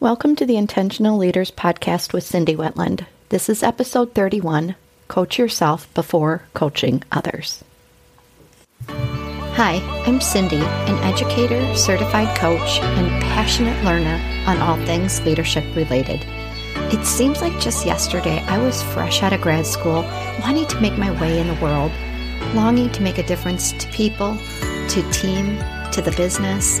Welcome to the Intentional Leaders Podcast with Cindy Wetland. This is episode 31 Coach Yourself Before Coaching Others. Hi, I'm Cindy, an educator, certified coach, and passionate learner on all things leadership related. It seems like just yesterday I was fresh out of grad school, wanting to make my way in the world, longing to make a difference to people, to team, to the business.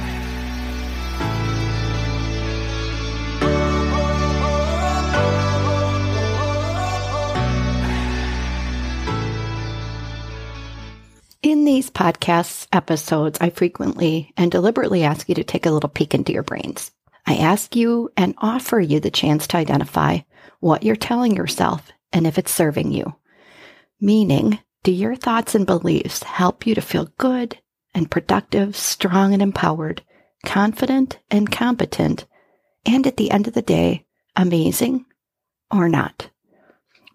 In these podcast episodes, I frequently and deliberately ask you to take a little peek into your brains. I ask you and offer you the chance to identify what you're telling yourself and if it's serving you. Meaning, do your thoughts and beliefs help you to feel good and productive, strong and empowered, confident and competent, and at the end of the day, amazing or not?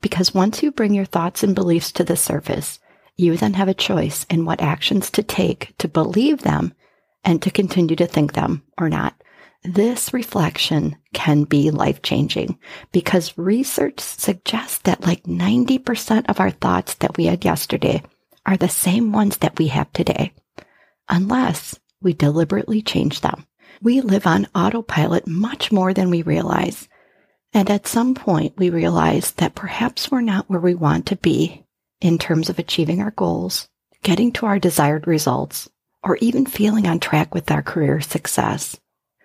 Because once you bring your thoughts and beliefs to the surface, you then have a choice in what actions to take to believe them and to continue to think them or not. This reflection can be life changing because research suggests that like 90% of our thoughts that we had yesterday are the same ones that we have today, unless we deliberately change them. We live on autopilot much more than we realize. And at some point, we realize that perhaps we're not where we want to be in terms of achieving our goals, getting to our desired results, or even feeling on track with our career success.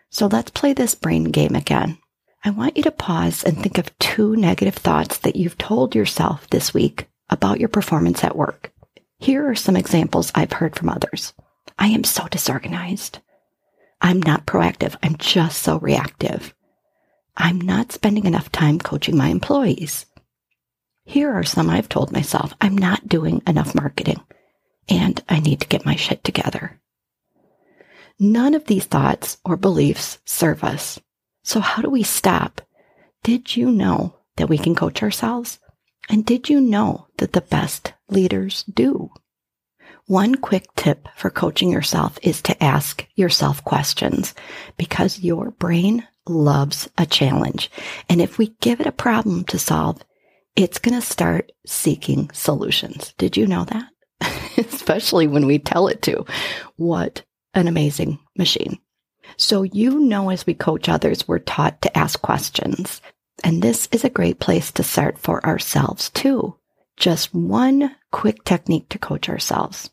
So let's play this brain game again. I want you to pause and think of two negative thoughts that you've told yourself this week about your performance at work. Here are some examples I've heard from others. I am so disorganized. I'm not proactive. I'm just so reactive. I'm not spending enough time coaching my employees. Here are some I've told myself I'm not doing enough marketing and I need to get my shit together. None of these thoughts or beliefs serve us. So, how do we stop? Did you know that we can coach ourselves? And did you know that the best leaders do? One quick tip for coaching yourself is to ask yourself questions because your brain loves a challenge. And if we give it a problem to solve, it's going to start seeking solutions. Did you know that? Especially when we tell it to. What an amazing machine. So, you know, as we coach others, we're taught to ask questions. And this is a great place to start for ourselves too. Just one quick technique to coach ourselves.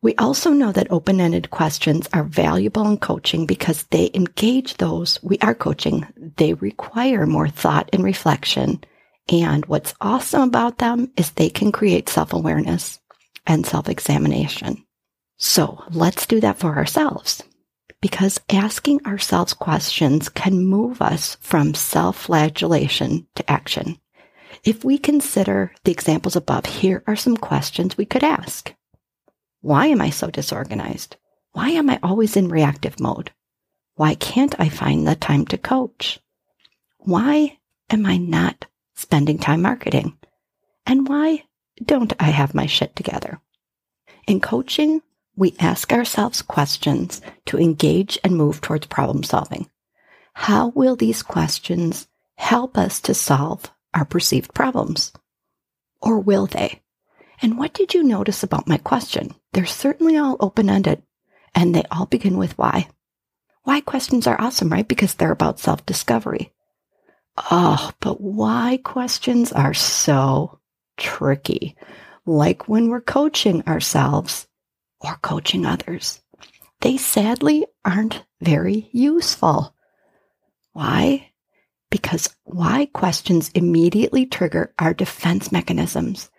We also know that open ended questions are valuable in coaching because they engage those we are coaching. They require more thought and reflection and what's awesome about them is they can create self awareness and self examination. So let's do that for ourselves because asking ourselves questions can move us from self flagellation to action. If we consider the examples above, here are some questions we could ask. Why am I so disorganized? Why am I always in reactive mode? Why can't I find the time to coach? Why am I not spending time marketing? And why don't I have my shit together? In coaching, we ask ourselves questions to engage and move towards problem solving. How will these questions help us to solve our perceived problems? Or will they? And what did you notice about my question? They're certainly all open ended and they all begin with why. Why questions are awesome, right? Because they're about self discovery. Oh, but why questions are so tricky. Like when we're coaching ourselves, or coaching others. They sadly aren't very useful. Why? Because why questions immediately trigger our defense mechanisms.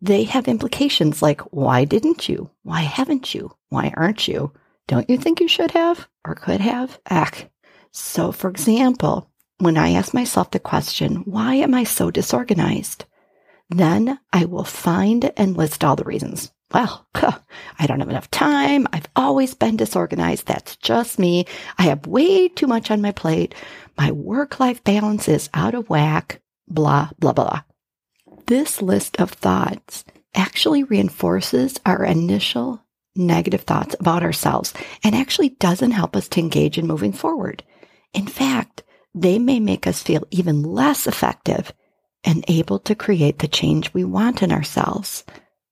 They have implications like, why didn't you? Why haven't you? Why aren't you? Don't you think you should have or could have? Ack. So, for example, when I ask myself the question, why am I so disorganized? Then I will find and list all the reasons. Well, I don't have enough time. I've always been disorganized. That's just me. I have way too much on my plate. My work life balance is out of whack. Blah, blah, blah. This list of thoughts actually reinforces our initial negative thoughts about ourselves and actually doesn't help us to engage in moving forward. In fact, they may make us feel even less effective and able to create the change we want in ourselves.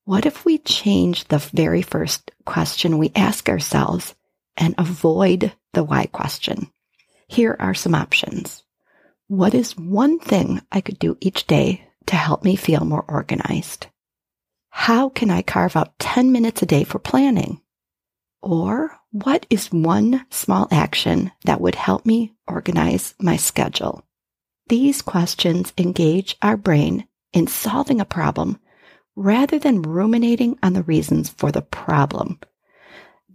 What if we change the very first question we ask ourselves and avoid the why question? Here are some options. What is one thing I could do each day to help me feel more organized? How can I carve out 10 minutes a day for planning? Or what is one small action that would help me organize my schedule? These questions engage our brain in solving a problem rather than ruminating on the reasons for the problem.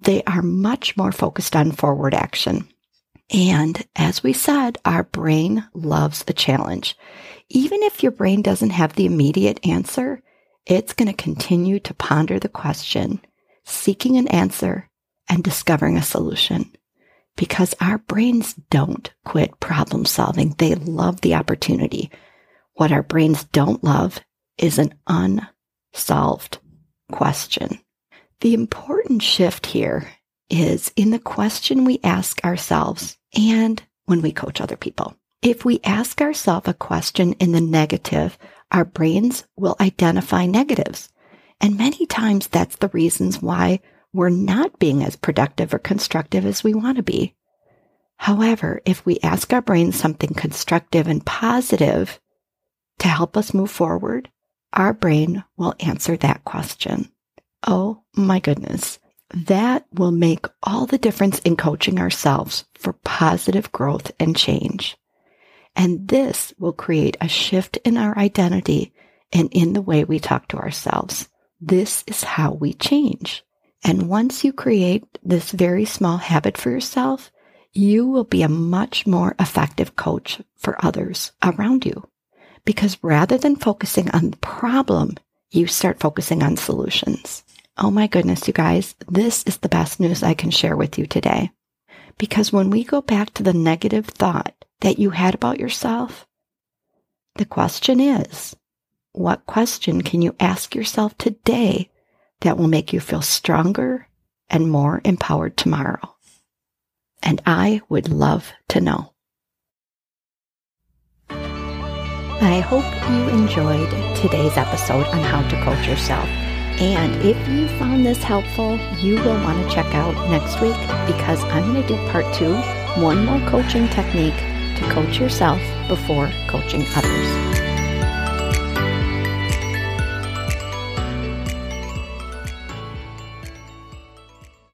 They are much more focused on forward action. And as we said, our brain loves a challenge. Even if your brain doesn't have the immediate answer, it's going to continue to ponder the question, seeking an answer and discovering a solution because our brains don't quit problem solving. They love the opportunity. What our brains don't love is an unsolved question. The important shift here is in the question we ask ourselves and when we coach other people. If we ask ourselves a question in the negative, our brains will identify negatives. And many times that's the reasons why we're not being as productive or constructive as we want to be. However, if we ask our brain something constructive and positive to help us move forward, our brain will answer that question. Oh my goodness. That will make all the difference in coaching ourselves for positive growth and change. And this will create a shift in our identity and in the way we talk to ourselves. This is how we change. And once you create this very small habit for yourself, you will be a much more effective coach for others around you. Because rather than focusing on the problem, you start focusing on solutions. Oh my goodness, you guys, this is the best news I can share with you today. Because when we go back to the negative thought that you had about yourself, the question is, what question can you ask yourself today that will make you feel stronger and more empowered tomorrow? And I would love to know. I hope you enjoyed today's episode on how to coach yourself. And if you found this helpful, you will want to check out next week because I'm going to do part two one more coaching technique to coach yourself before coaching others.